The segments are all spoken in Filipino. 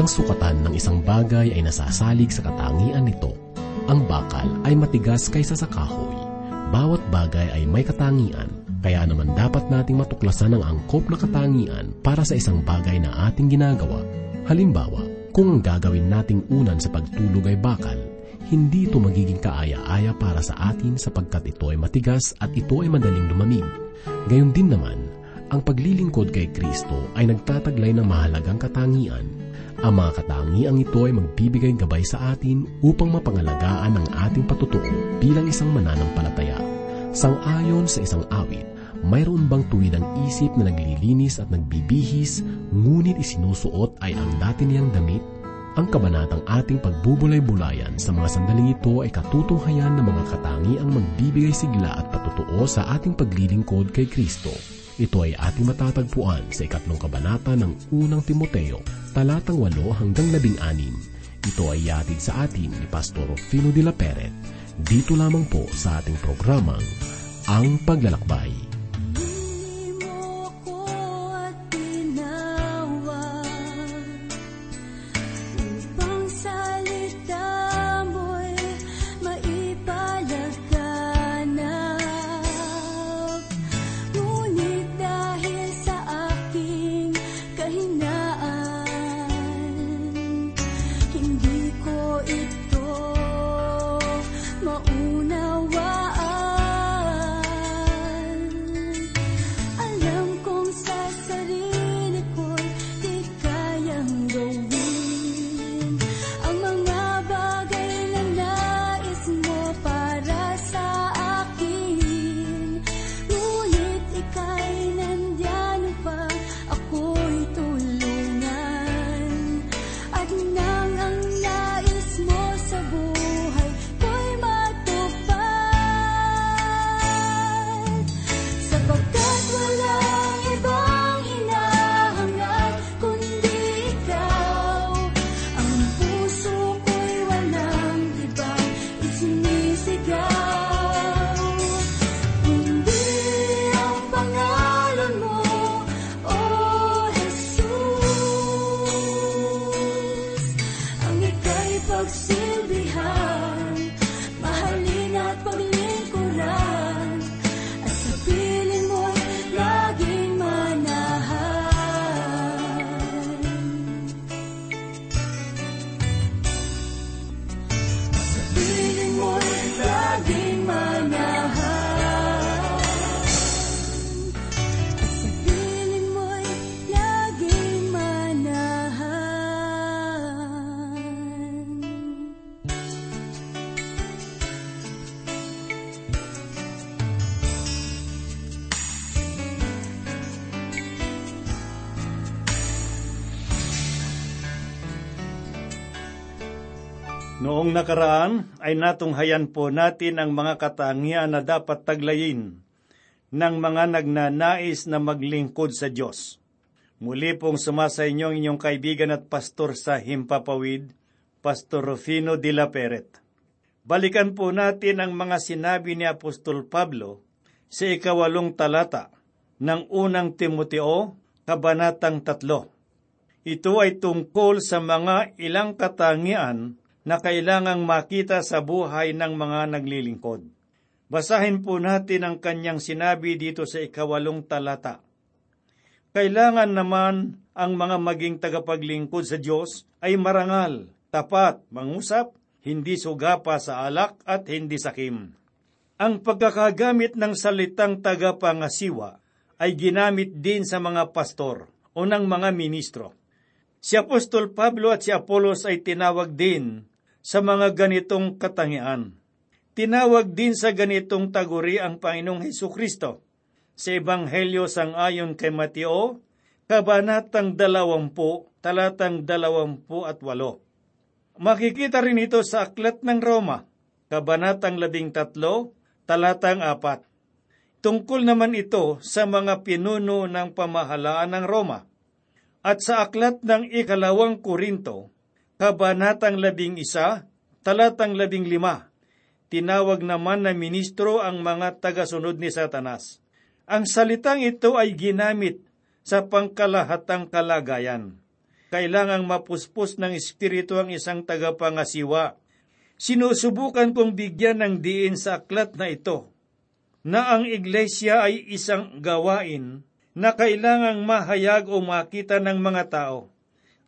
Ang sukatan ng isang bagay ay nasasalig sa katangian nito. Ang bakal ay matigas kaysa sa kahoy. Bawat bagay ay may katangian, kaya naman dapat nating matuklasan ang angkop na katangian para sa isang bagay na ating ginagawa. Halimbawa, kung ang gagawin nating unan sa pagtulog ay bakal, hindi ito magiging kaaya-aya para sa atin sapagkat ito ay matigas at ito ay madaling lumamig. Gayon din naman, ang paglilingkod kay Kristo ay nagtataglay ng mahalagang katangian ang mga katangiang ito ay magbibigay gabay sa atin upang mapangalagaan ang ating patutuo bilang isang mananampalataya. Sang-ayon sa isang awit, mayroon bang tuwid ang isip na naglilinis at nagbibihis, ngunit isinusuot ay ang dati niyang damit? Ang kabanatang ating pagbubulay-bulayan sa mga sandaling ito ay katutunghayan ng mga katangiang magbibigay sigla at patutuo sa ating paglilingkod kay Kristo. Ito ay ating matatagpuan sa ikatlong kabanata ng unang Timoteo, talatang 8 hanggang 16. Ito ay yatid sa atin ni Pastor Fino de la Peret. Dito lamang po sa ating programang Ang Paglalakbay. Noong nakaraan ay natunghayan po natin ang mga katangian na dapat taglayin ng mga nagnanais na maglingkod sa Diyos. Muli pong sumasa inyo inyong kaibigan at pastor sa Himpapawid, Pastor Rufino de la Peret. Balikan po natin ang mga sinabi ni Apostol Pablo sa ikawalong talata ng unang Timoteo, Kabanatang 3. Ito ay tungkol sa mga ilang katangian na kailangang makita sa buhay ng mga naglilingkod. Basahin po natin ang kanyang sinabi dito sa ikawalong talata. Kailangan naman ang mga maging tagapaglingkod sa Diyos ay marangal, tapat, mangusap, hindi sugapa sa alak at hindi sakim. Ang pagkakagamit ng salitang tagapangasiwa ay ginamit din sa mga pastor o ng mga ministro. Si Apostol Pablo at si Apolos ay tinawag din sa mga ganitong katangian. Tinawag din sa ganitong taguri ang Panginoong Heso Kristo sa Ebanghelyo sang ayon kay Mateo, Kabanatang 20, talatang 28. Makikita rin ito sa Aklat ng Roma, Kabanatang 13, talatang 4. Tungkol naman ito sa mga pinuno ng pamahalaan ng Roma. At sa Aklat ng Ikalawang Korinto, Kabanatang labing isa, talatang labing lima. Tinawag naman na ministro ang mga tagasunod ni Satanas. Ang salitang ito ay ginamit sa pangkalahatang kalagayan. kailangang mapuspos ng Espiritu ang isang tagapangasiwa. Sinusubukan kong bigyan ng diin sa aklat na ito na ang iglesia ay isang gawain na kailangang mahayag o makita ng mga tao.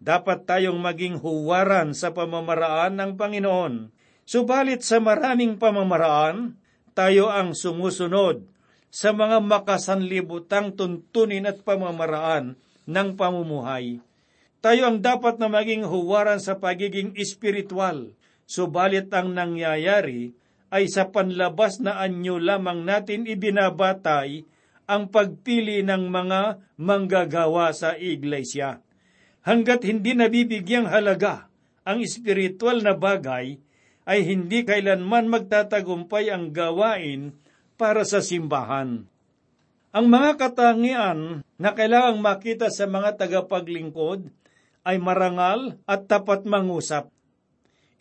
Dapat tayong maging huwaran sa pamamaraan ng Panginoon. Subalit sa maraming pamamaraan, tayo ang sumusunod sa mga makasanlibutang tuntunin at pamamaraan ng pamumuhay. Tayo ang dapat na maging huwaran sa pagiging espiritual, subalit ang nangyayari ay sa panlabas na anyo lamang natin ibinabatay ang pagpili ng mga manggagawa sa iglesia. Hanggat hindi nabibigyang halaga ang espiritual na bagay, ay hindi kailanman magtatagumpay ang gawain para sa simbahan. Ang mga katangian na kailangang makita sa mga tagapaglingkod ay marangal at tapat mangusap.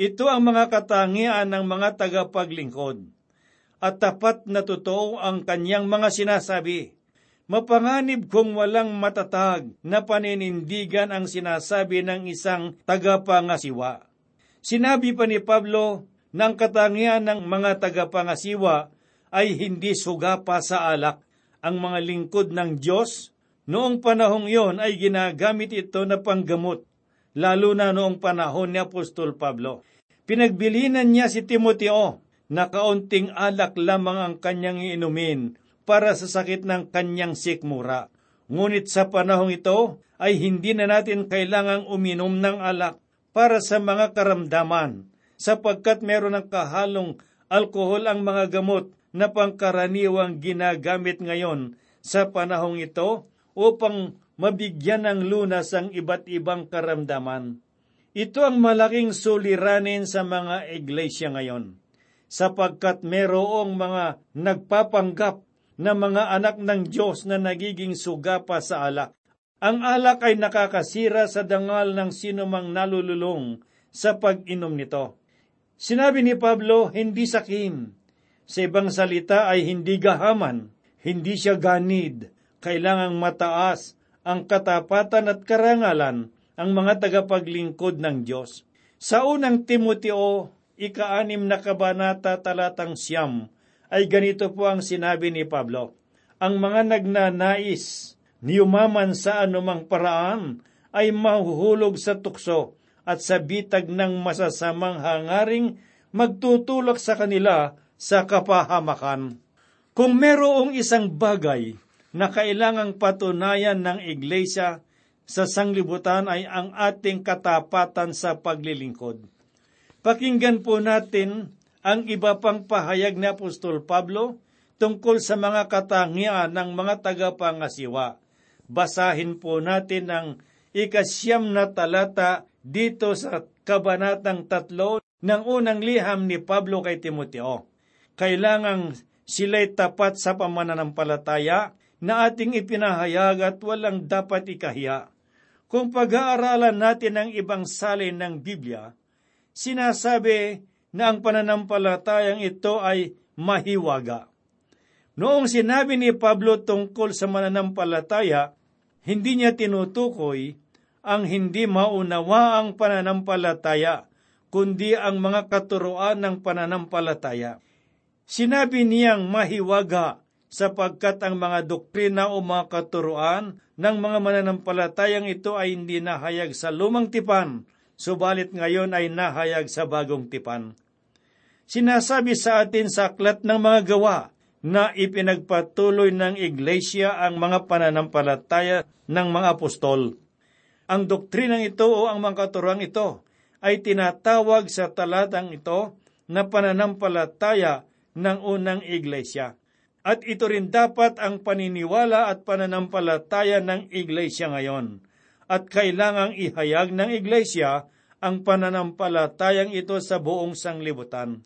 Ito ang mga katangian ng mga tagapaglingkod. At tapat na totoo ang kanyang mga sinasabi. Mapanganib kung walang matatag na paninindigan ang sinasabi ng isang tagapangasiwa. Sinabi pa ni Pablo na ang katangian ng mga tagapangasiwa ay hindi sugapa sa alak. Ang mga lingkod ng Diyos noong panahong iyon ay ginagamit ito na panggamot, lalo na noong panahon ni Apostol Pablo. Pinagbilinan niya si Timoteo na kaunting alak lamang ang kanyang iinumin para sa sakit ng kanyang sikmura. Ngunit sa panahong ito ay hindi na natin kailangang uminom ng alak para sa mga karamdaman sapagkat meron ng kahalong alkohol ang mga gamot na pangkaraniwang ginagamit ngayon sa panahong ito upang mabigyan ng lunas ang iba't ibang karamdaman. Ito ang malaking suliranin sa mga iglesia ngayon, sapagkat merong mga nagpapanggap na mga anak ng Diyos na nagiging sugapa sa alak. Ang alak ay nakakasira sa dangal ng sinumang nalululong sa pag-inom nito. Sinabi ni Pablo, hindi sakim. Sa ibang salita ay hindi gahaman, hindi siya ganid. Kailangang mataas ang katapatan at karangalan ang mga tagapaglingkod ng Diyos. Sa unang Timoteo, ikaanim na kabanata talatang siyam, ay ganito po ang sinabi ni Pablo, Ang mga nagnanais niyumaman sa anumang paraan ay mahuhulog sa tukso at sa bitag ng masasamang hangaring magtutulak sa kanila sa kapahamakan. Kung merong isang bagay na kailangang patunayan ng iglesia sa sanglibutan ay ang ating katapatan sa paglilingkod. Pakinggan po natin ang iba pang pahayag ni Apostol Pablo tungkol sa mga katangian ng mga tagapangasiwa. Basahin po natin ang ikasyam na talata dito sa kabanatang tatlo ng unang liham ni Pablo kay Timoteo. Kailangang sila'y tapat sa pamananampalataya na ating ipinahayag at walang dapat ikahiya kung pag-aaralan natin ang ibang salin ng Biblia, sinasabi na ang pananampalatayang ito ay mahiwaga. Noong sinabi ni Pablo tungkol sa mananampalataya, hindi niya tinutukoy ang hindi maunawa ang pananampalataya, kundi ang mga katuroan ng pananampalataya. Sinabi niyang mahiwaga sapagkat ang mga doktrina o mga katuruan ng mga mananampalatayang ito ay hindi nahayag sa lumang tipan, subalit ngayon ay nahayag sa bagong tipan. Sinasabi sa atin sa aklat ng mga gawa na ipinagpatuloy ng iglesia ang mga pananampalataya ng mga apostol. Ang doktrinang ito o ang mga katuruan ito ay tinatawag sa talatang ito na pananampalataya ng unang iglesia. At ito rin dapat ang paniniwala at pananampalataya ng iglesia ngayon. At kailangang ihayag ng iglesia ang pananampalatayang ito sa buong sanglibutan.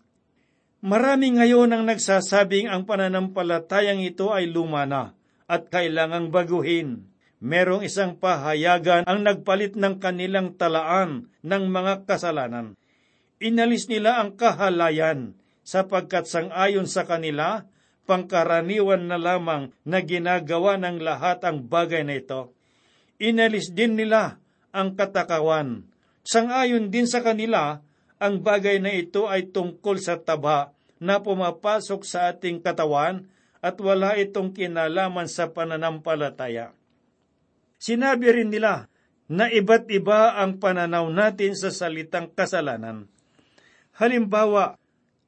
Marami ngayon ang nagsasabing ang pananampalatayang ito ay luma na at kailangang baguhin. Merong isang pahayagan ang nagpalit ng kanilang talaan ng mga kasalanan. Inalis nila ang kahalayan sapagkat sangayon sa kanila pangkaraniwan na lamang na ginagawa ng lahat ang bagay na ito. Inalis din nila ang katakawan. Sangayon din sa kanila, ang bagay na ito ay tungkol sa taba na pumapasok sa ating katawan at wala itong kinalaman sa pananampalataya. Sinabi rin nila na iba't iba ang pananaw natin sa salitang kasalanan. Halimbawa,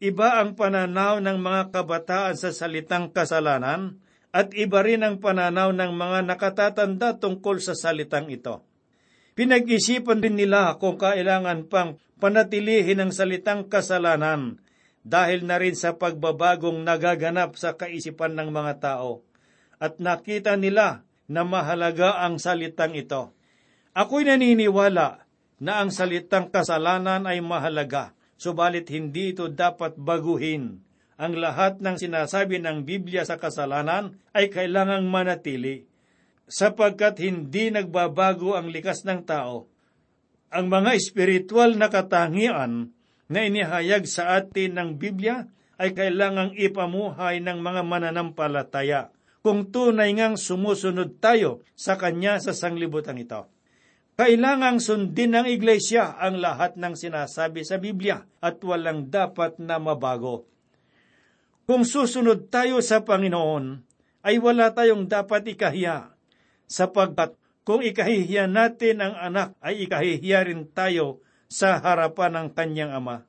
iba ang pananaw ng mga kabataan sa salitang kasalanan at iba rin ang pananaw ng mga nakatatanda tungkol sa salitang ito. Pinag-isipan din nila kung kailangan pang panatilihin ang salitang kasalanan dahil na rin sa pagbabagong nagaganap sa kaisipan ng mga tao. At nakita nila na mahalaga ang salitang ito. Ako'y naniniwala na ang salitang kasalanan ay mahalaga, subalit hindi ito dapat baguhin. Ang lahat ng sinasabi ng Biblia sa kasalanan ay kailangang manatili sapagkat hindi nagbabago ang likas ng tao. Ang mga espiritual na katangian na inihayag sa atin ng Biblia ay kailangang ipamuhay ng mga mananampalataya kung tunay ngang sumusunod tayo sa Kanya sa sanglibutan ito. Kailangang sundin ng Iglesia ang lahat ng sinasabi sa Biblia at walang dapat na mabago. Kung susunod tayo sa Panginoon, ay wala tayong dapat ikahiya sapagkat kung ikahihiya natin ang anak ay ikahihiya rin tayo sa harapan ng kanyang ama.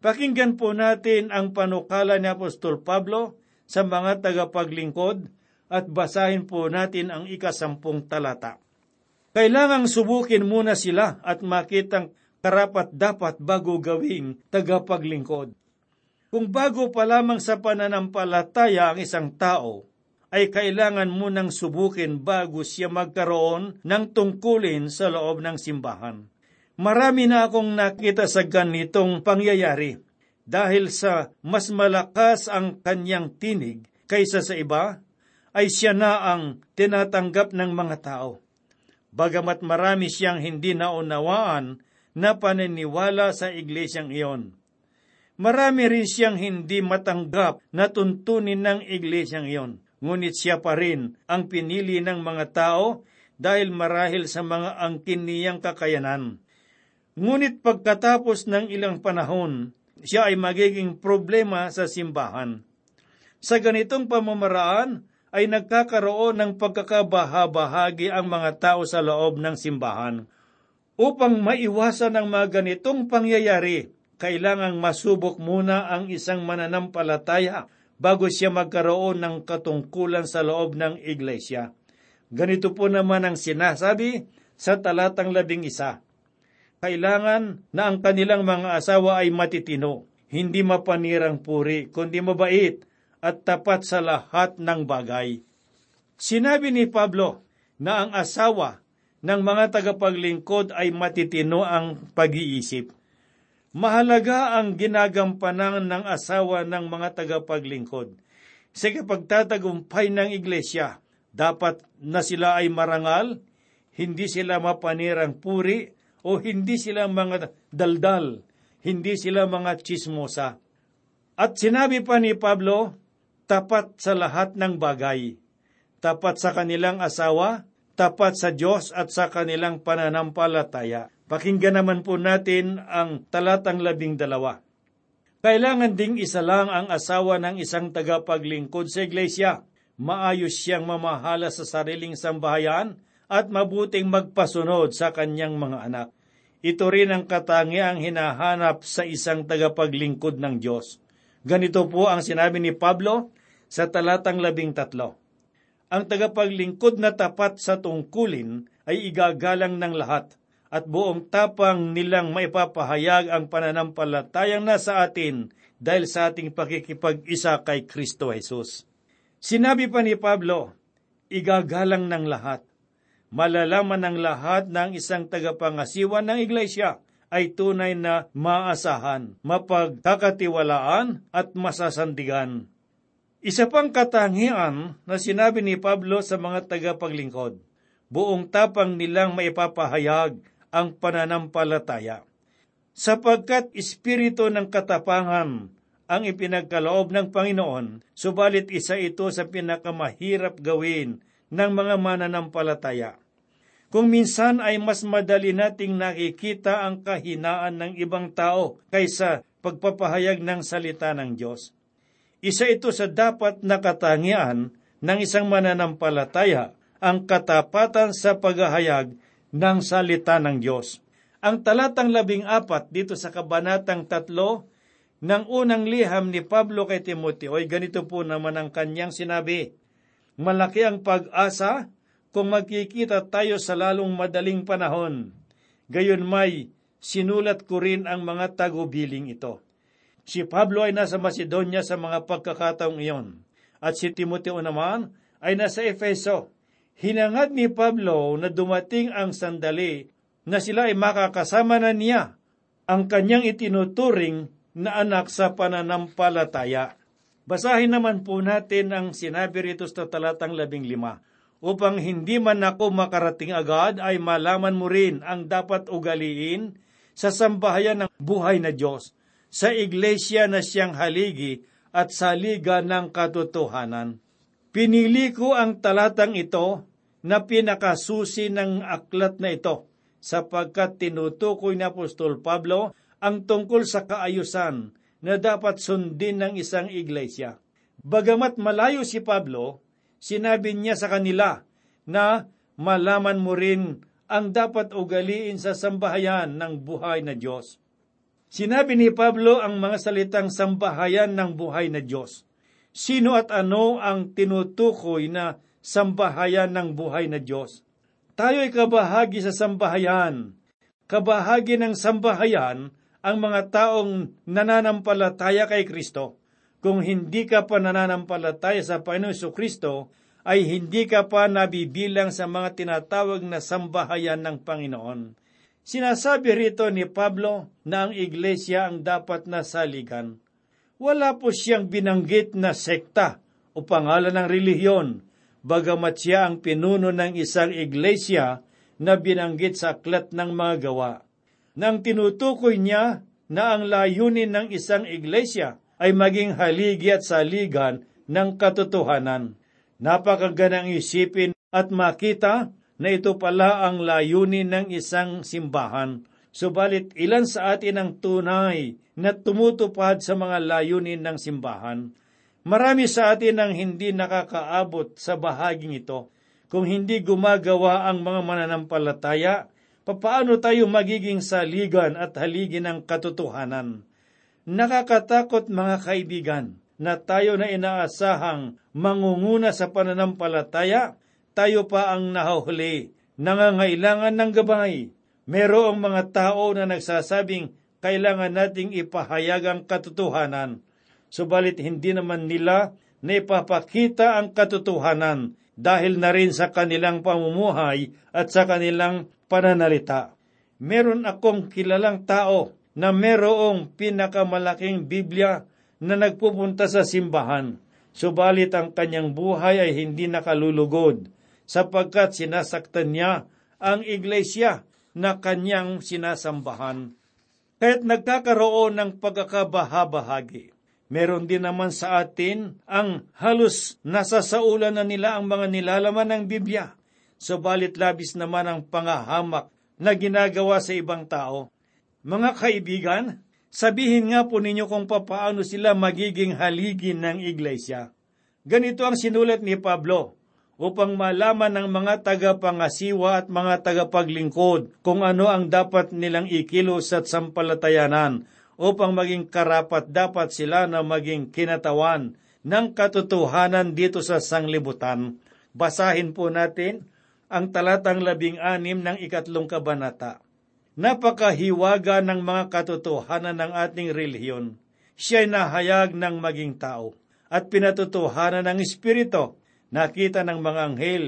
Pakinggan po natin ang panukala ni Apostol Pablo sa mga tagapaglingkod at basahin po natin ang ikasampung talata. Kailangang subukin muna sila at makitang karapat dapat bago gawing tagapaglingkod. Kung bago pa lamang sa pananampalataya ang isang tao, ay kailangan munang subukin bago siya magkaroon ng tungkulin sa loob ng simbahan. Marami na akong nakita sa ganitong pangyayari dahil sa mas malakas ang kanyang tinig kaysa sa iba, ay siya na ang tinatanggap ng mga tao. Bagamat marami siyang hindi naunawaan na paniniwala sa iglesyang iyon. Marami rin siyang hindi matanggap na tuntunin ng iglesyang iyon ngunit siya pa rin ang pinili ng mga tao dahil marahil sa mga angkin niyang kakayanan. Ngunit pagkatapos ng ilang panahon, siya ay magiging problema sa simbahan. Sa ganitong pamamaraan ay nagkakaroon ng pagkakabahabahagi ang mga tao sa loob ng simbahan. Upang maiwasan ang mga ganitong pangyayari, kailangang masubok muna ang isang mananampalataya bago siya magkaroon ng katungkulan sa loob ng iglesia. Ganito po naman ang sinasabi sa talatang labing isa. Kailangan na ang kanilang mga asawa ay matitino, hindi mapanirang puri, kundi mabait at tapat sa lahat ng bagay. Sinabi ni Pablo na ang asawa ng mga tagapaglingkod ay matitino ang pag-iisip. Mahalaga ang ginagampanan ng asawa ng mga tagapaglingkod. Sa kapagtatagumpay ng iglesia, dapat na sila ay marangal, hindi sila mapanirang puri, o hindi sila mga daldal, hindi sila mga chismosa. At sinabi pa ni Pablo, tapat sa lahat ng bagay. Tapat sa kanilang asawa, tapat sa Diyos at sa kanilang pananampalataya. Pakinggan naman po natin ang talatang labing dalawa. Kailangan ding isa lang ang asawa ng isang tagapaglingkod sa iglesia. Maayos siyang mamahala sa sariling sambahayan at mabuting magpasunod sa kanyang mga anak. Ito rin ang katangiang hinahanap sa isang tagapaglingkod ng Diyos. Ganito po ang sinabi ni Pablo sa talatang labing tatlo. Ang tagapaglingkod na tapat sa tungkulin ay igagalang ng lahat at buong tapang nilang maipapahayag ang pananampalatayang nasa atin dahil sa ating pakikipag-isa kay Kristo Jesus. Sinabi pa ni Pablo, igagalang ng lahat. Malalaman ng lahat ng isang tagapangasiwa ng iglesia ay tunay na maasahan, mapagkakatiwalaan at masasandigan. Isa pang katangian na sinabi ni Pablo sa mga tagapaglingkod, buong tapang nilang maipapahayag ang pananampalataya. Sapagkat espiritu ng katapangan ang ipinagkaloob ng Panginoon, subalit isa ito sa pinakamahirap gawin ng mga mananampalataya. Kung minsan ay mas madali nating nakikita ang kahinaan ng ibang tao kaysa pagpapahayag ng salita ng Diyos. Isa ito sa dapat na katangian ng isang mananampalataya, ang katapatan sa paghahayag ng salita ng Diyos. Ang talatang labing apat dito sa kabanatang tatlo ng unang liham ni Pablo kay Timoteo ay ganito po naman ang kanyang sinabi, Malaki ang pag-asa kung magkikita tayo sa lalong madaling panahon. Gayon may sinulat ko rin ang mga tagubiling ito. Si Pablo ay nasa Macedonia sa mga pagkakataong iyon, at si Timoteo naman ay nasa Efeso. Hinangad ni Pablo na dumating ang sandali na sila ay makakasama na niya ang kanyang itinuturing na anak sa pananampalataya. Basahin naman po natin ang sinabi rito sa talatang labing lima upang hindi man ako makarating agad ay malaman mo rin ang dapat ugaliin sa sambahayan ng buhay na Diyos, sa iglesia na siyang haligi at sa liga ng katotohanan. Pinili ko ang talatang ito na pinakasusi ng aklat na ito sapagkat tinutukoy ni Apostol Pablo ang tungkol sa kaayusan na dapat sundin ng isang iglesia. Bagamat malayo si Pablo, sinabi niya sa kanila na malaman mo rin ang dapat ugaliin sa sambahayan ng buhay na Diyos. Sinabi ni Pablo ang mga salitang sambahayan ng buhay na Diyos. Sino at ano ang tinutukoy na sambahayan ng buhay na Diyos? Tayo ay kabahagi sa sambahayan. Kabahagi ng sambahayan ang mga taong nananampalataya kay Kristo. Kung hindi ka pa nananampalataya sa Panginoon Kristo, ay hindi ka pa nabibilang sa mga tinatawag na sambahayan ng Panginoon. Sinasabi rito ni Pablo na ang iglesia ang dapat na saligan. Wala po siyang binanggit na sekta o pangalan ng relihiyon, bagamat siya ang pinuno ng isang iglesia na binanggit sa aklat ng mga gawa. Nang tinutukoy niya na ang layunin ng isang iglesia ay maging haligi at saligan ng katotohanan. Napakagandang isipin at makita na ito pala ang layunin ng isang simbahan. Subalit ilan sa atin ang tunay na tumutupad sa mga layunin ng simbahan. Marami sa atin ang hindi nakakaabot sa bahaging ito. Kung hindi gumagawa ang mga mananampalataya, papaano tayo magiging saligan at haligi ng katotohanan? Nakakatakot mga kaibigan na tayo na inaasahang mangunguna sa pananampalataya, tayo pa ang nahuhuli, nangangailangan ng gabay. Merong mga tao na nagsasabing kailangan nating ipahayag ang katotohanan, subalit hindi naman nila na ipapakita ang katotohanan dahil na rin sa kanilang pamumuhay at sa kanilang pananalita. Meron akong kilalang tao na merong pinakamalaking Biblia na nagpupunta sa simbahan, subalit ang kanyang buhay ay hindi nakalulugod sapagkat sinasaktan niya ang iglesia na kanyang sinasambahan. Kaya't nagkakaroon ng pagkakabahabahagi Meron din naman sa atin ang halos nasasaulan na nila ang mga nilalaman ng Biblia. Subalit labis naman ang pangahamak na ginagawa sa ibang tao. Mga kaibigan, sabihin nga po ninyo kung papaano sila magiging haligin ng iglesia. Ganito ang sinulat ni Pablo upang malaman ng mga tagapangasiwa at mga tagapaglingkod kung ano ang dapat nilang ikilos at sampalatayanan upang maging karapat dapat sila na maging kinatawan ng katotohanan dito sa sanglibutan. Basahin po natin ang talatang labing anim ng ikatlong kabanata. Napakahiwaga ng mga katotohanan ng ating relihiyon. Siya'y nahayag ng maging tao at pinatotohanan ng Espiritu, nakita ng mga anghel,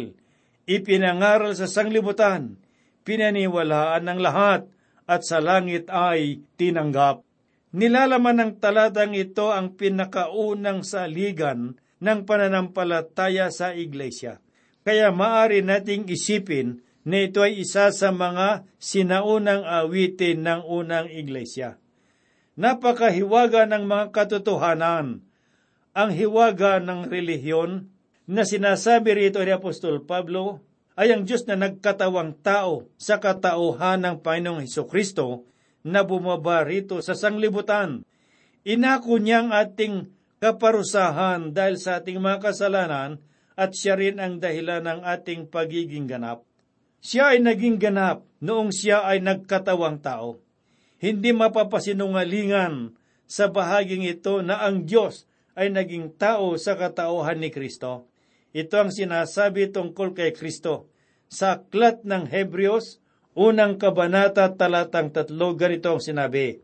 ipinangaral sa sanglibutan, pinaniwalaan ng lahat, at sa langit ay tinanggap. Nilalaman ng talatang ito ang pinakaunang saligan ng pananampalataya sa iglesia. Kaya maari nating isipin na ito ay isa sa mga sinaunang awitin ng unang iglesia. Napakahiwaga ng mga katotohanan. Ang hiwaga ng relihiyon na sinasabi rito ni Apostol Pablo ay ang Diyos na nagkatawang tao sa katauhan ng Panginoong Heso Kristo na bumaba rito sa sanglibutan. Inako niya ang ating kaparusahan dahil sa ating mga kasalanan at siya rin ang dahilan ng ating pagiging ganap. Siya ay naging ganap noong siya ay nagkatawang tao. Hindi mapapasinungalingan sa bahaging ito na ang Diyos ay naging tao sa katauhan ni Kristo. Ito ang sinasabi tungkol kay Kristo. Sa aklat ng Hebreos, unang kabanata talatang tatlo, ganito ang sinabi,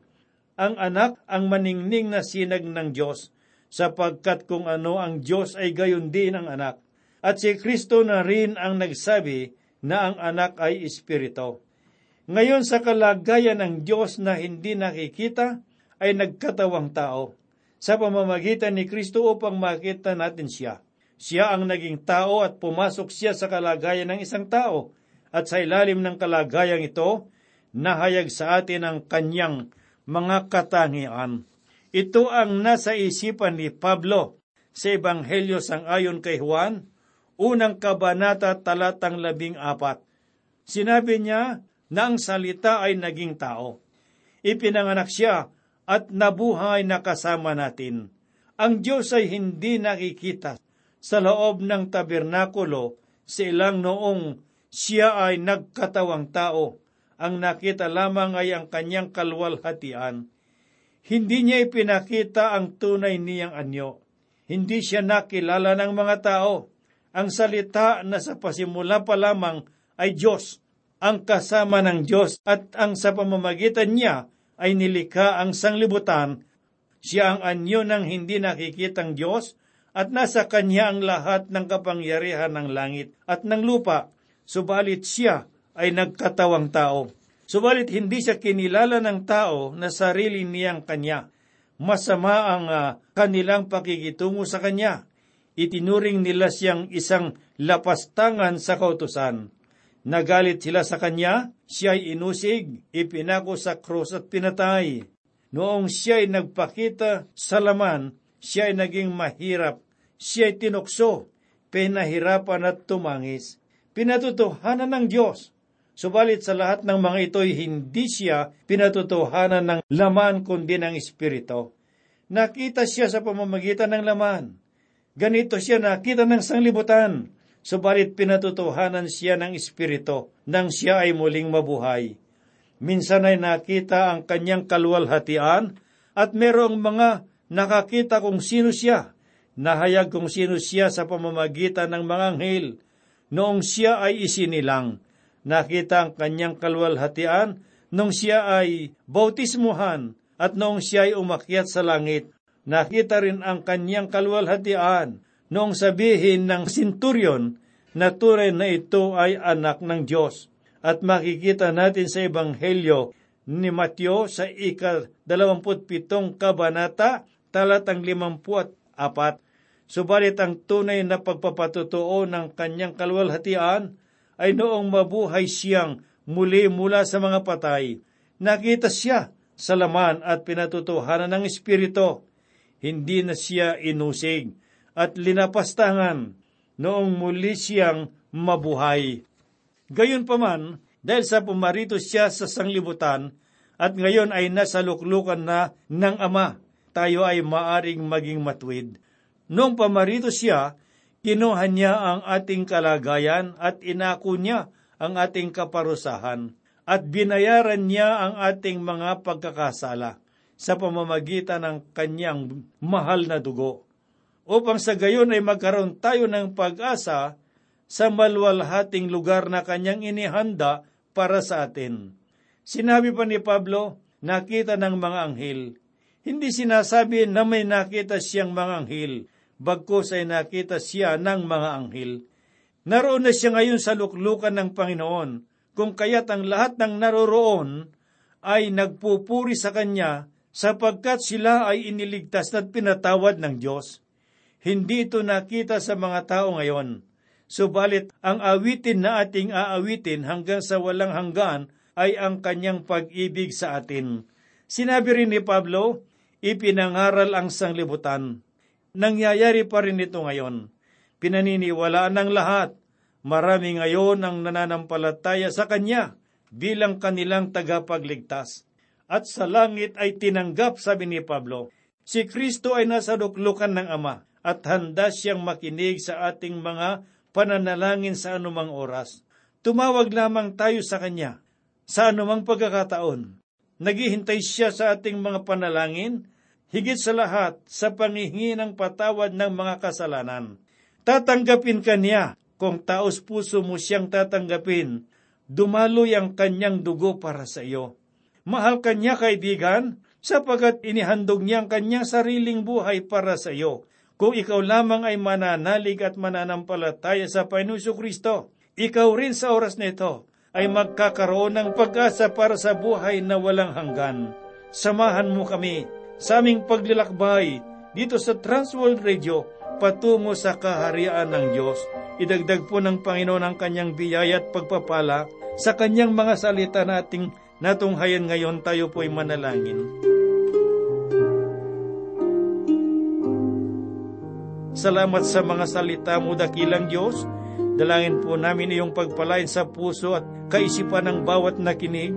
Ang anak ang maningning na sinag ng Diyos, sapagkat kung ano ang Diyos ay gayon din ang anak. At si Kristo na rin ang nagsabi na ang anak ay espiritu. Ngayon sa kalagayan ng Diyos na hindi nakikita, ay nagkatawang tao sa pamamagitan ni Kristo upang makita natin siya. Siya ang naging tao at pumasok siya sa kalagayan ng isang tao at sa ilalim ng kalagayang ito, nahayag sa atin ang kanyang mga katangian. Ito ang nasa isipan ni Pablo sa Ebanghelyo sang ayon kay Juan, unang kabanata talatang labing apat. Sinabi niya na ang salita ay naging tao. Ipinanganak siya at nabuhay na kasama natin. Ang Diyos ay hindi nakikita sa loob ng tabernakulo sa ilang noong siya ay nagkatawang tao. Ang nakita lamang ay ang kanyang kalwalhatian. Hindi niya ipinakita ang tunay niyang anyo. Hindi siya nakilala ng mga tao. Ang salita na sa pasimula pa lamang ay Diyos, ang kasama ng Diyos at ang sa pamamagitan niya ay nilikha ang sanglibutan. Siya ang anyo ng hindi nakikitang Diyos at nasa kanya ang lahat ng kapangyarihan ng langit at ng lupa, subalit siya ay nagkatawang tao. Subalit hindi siya kinilala ng tao na sarili niyang kanya. Masama ang uh, kanilang pakikitungo sa kanya. Itinuring nila siyang isang lapastangan sa kautusan. Nagalit sila sa kanya, siya ay inusig, ipinako sa krus at pinatay. Noong siya ay nagpakita sa laman, siya ay naging mahirap siya'y tinukso, pinahirapan at tumangis. Pinatutuhanan ng Diyos. Subalit sa lahat ng mga ito'y hindi siya pinatutuhanan ng laman kundi ng Espiritu. Nakita siya sa pamamagitan ng laman. Ganito siya nakita ng sanglibutan. Subalit pinatutuhanan siya ng Espiritu nang siya ay muling mabuhay. Minsan ay nakita ang kanyang kaluwalhatian at merong mga nakakita kung sino siya nahayag kung sino siya sa pamamagitan ng mga anghel. Noong siya ay isinilang, nakita ang kanyang kalwalhatian noong siya ay bautismuhan at noong siya ay umakyat sa langit. Nakita rin ang kanyang kalwalhatian noong sabihin ng sinturyon na tunay na ito ay anak ng Diyos. At makikita natin sa Ebanghelyo ni Mateo sa ika-27 kabanata, talatang 54, Subalit ang tunay na pagpapatutuo ng kanyang kalwalhatian ay noong mabuhay siyang muli mula sa mga patay. Nakita siya sa laman at pinatutuhanan ng Espiritu. Hindi na siya inusig at linapastangan noong muli siyang mabuhay. Gayon paman, dahil sa pumarito siya sa sanglibutan at ngayon ay nasa luklukan na ng Ama, tayo ay maaring maging matwid Noong pamarito siya, kinuha niya ang ating kalagayan at inako niya ang ating kaparusahan at binayaran niya ang ating mga pagkakasala sa pamamagitan ng kanyang mahal na dugo. Upang sa gayon ay magkaroon tayo ng pag-asa sa malwalhating lugar na kanyang inihanda para sa atin. Sinabi pa ni Pablo, nakita ng mga anghel. Hindi sinasabi na may nakita siyang mga anghel, bagkos ay nakita siya ng mga anghel. Naroon na siya ngayon sa luklukan ng Panginoon, kung kaya't ang lahat ng naroroon ay nagpupuri sa Kanya sapagkat sila ay iniligtas at pinatawad ng Diyos. Hindi ito nakita sa mga tao ngayon. Subalit ang awitin na ating aawitin hanggang sa walang hanggan ay ang kanyang pag-ibig sa atin. Sinabi rin ni Pablo, ipinangaral ang sanglibutan nangyayari pa rin ito ngayon. Pinaniniwalaan ng lahat, Marami ngayon ang nananampalataya sa Kanya bilang kanilang tagapagligtas. At sa langit ay tinanggap, sabi ni Pablo, si Kristo ay nasa luklukan ng Ama at handa siyang makinig sa ating mga pananalangin sa anumang oras. Tumawag lamang tayo sa Kanya sa anumang pagkakataon. Naghihintay siya sa ating mga panalangin, higit sa lahat sa pangihingi ng patawad ng mga kasalanan. Tatanggapin ka niya kung taos puso mo siyang tatanggapin, dumaloy ang kanyang dugo para sa iyo. Mahal ka niya kaibigan, sapagat inihandog niya ang kanyang sariling buhay para sa iyo. Kung ikaw lamang ay mananalig at mananampalataya sa Panginoon Kristo, ikaw rin sa oras nito ay magkakaroon ng pag-asa para sa buhay na walang hanggan. Samahan mo kami sa aming paglilakbay dito sa Transworld Radio patungo sa kaharian ng Diyos. Idagdag po ng Panginoon ang kanyang biyaya at pagpapala sa kanyang mga salita nating natunghayan ngayon tayo po'y manalangin. Salamat sa mga salita mo, dakilang Diyos. Dalangin po namin iyong pagpalain sa puso at kaisipan ng bawat nakinig.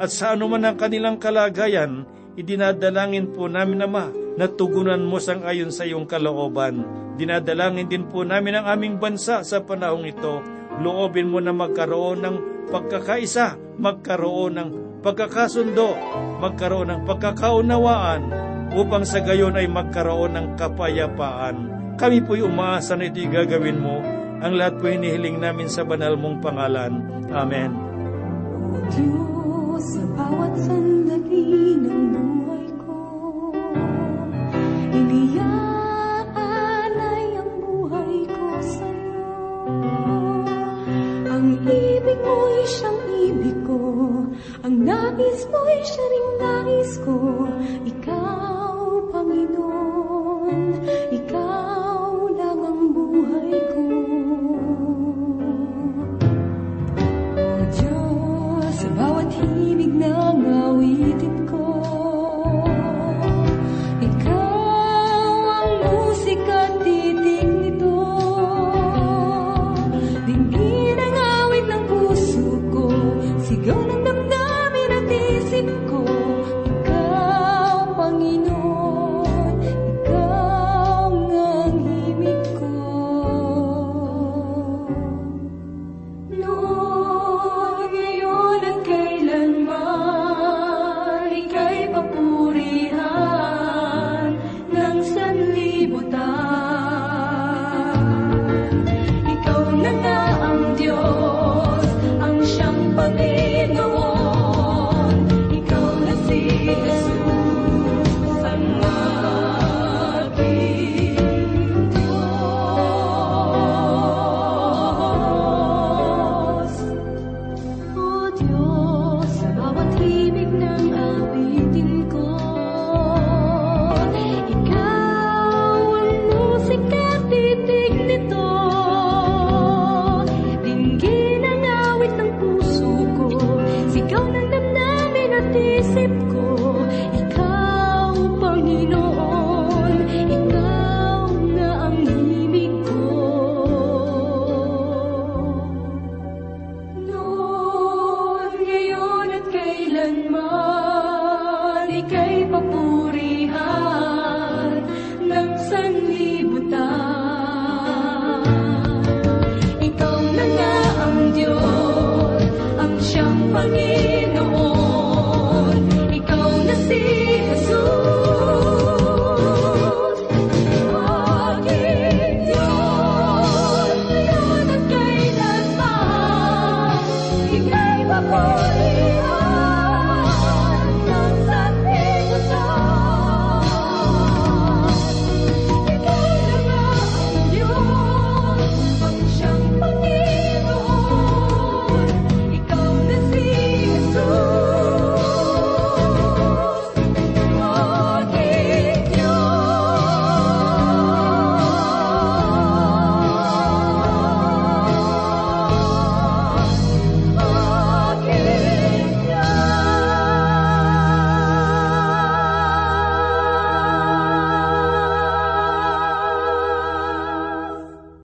At sa anuman ang kanilang kalagayan, idinadalangin po namin, Ama, na tugunan mo sang ayon sa iyong kalooban. Dinadalangin din po namin ang aming bansa sa panahong ito. Loobin mo na magkaroon ng pagkakaisa, magkaroon ng pagkakasundo, magkaroon ng pagkakaunawaan, upang sa gayon ay magkaroon ng kapayapaan. Kami po'y umaasa na ito'y gagawin mo. Ang lahat po'y hinihiling namin sa banal mong pangalan. Amen. Diyos, sa bawat sandali ng buhay iniyaalay ang buhay ko sa'yo. Ang ibig mo'y siyang ko, ang nais mo'y siya ring nais ko, ikaw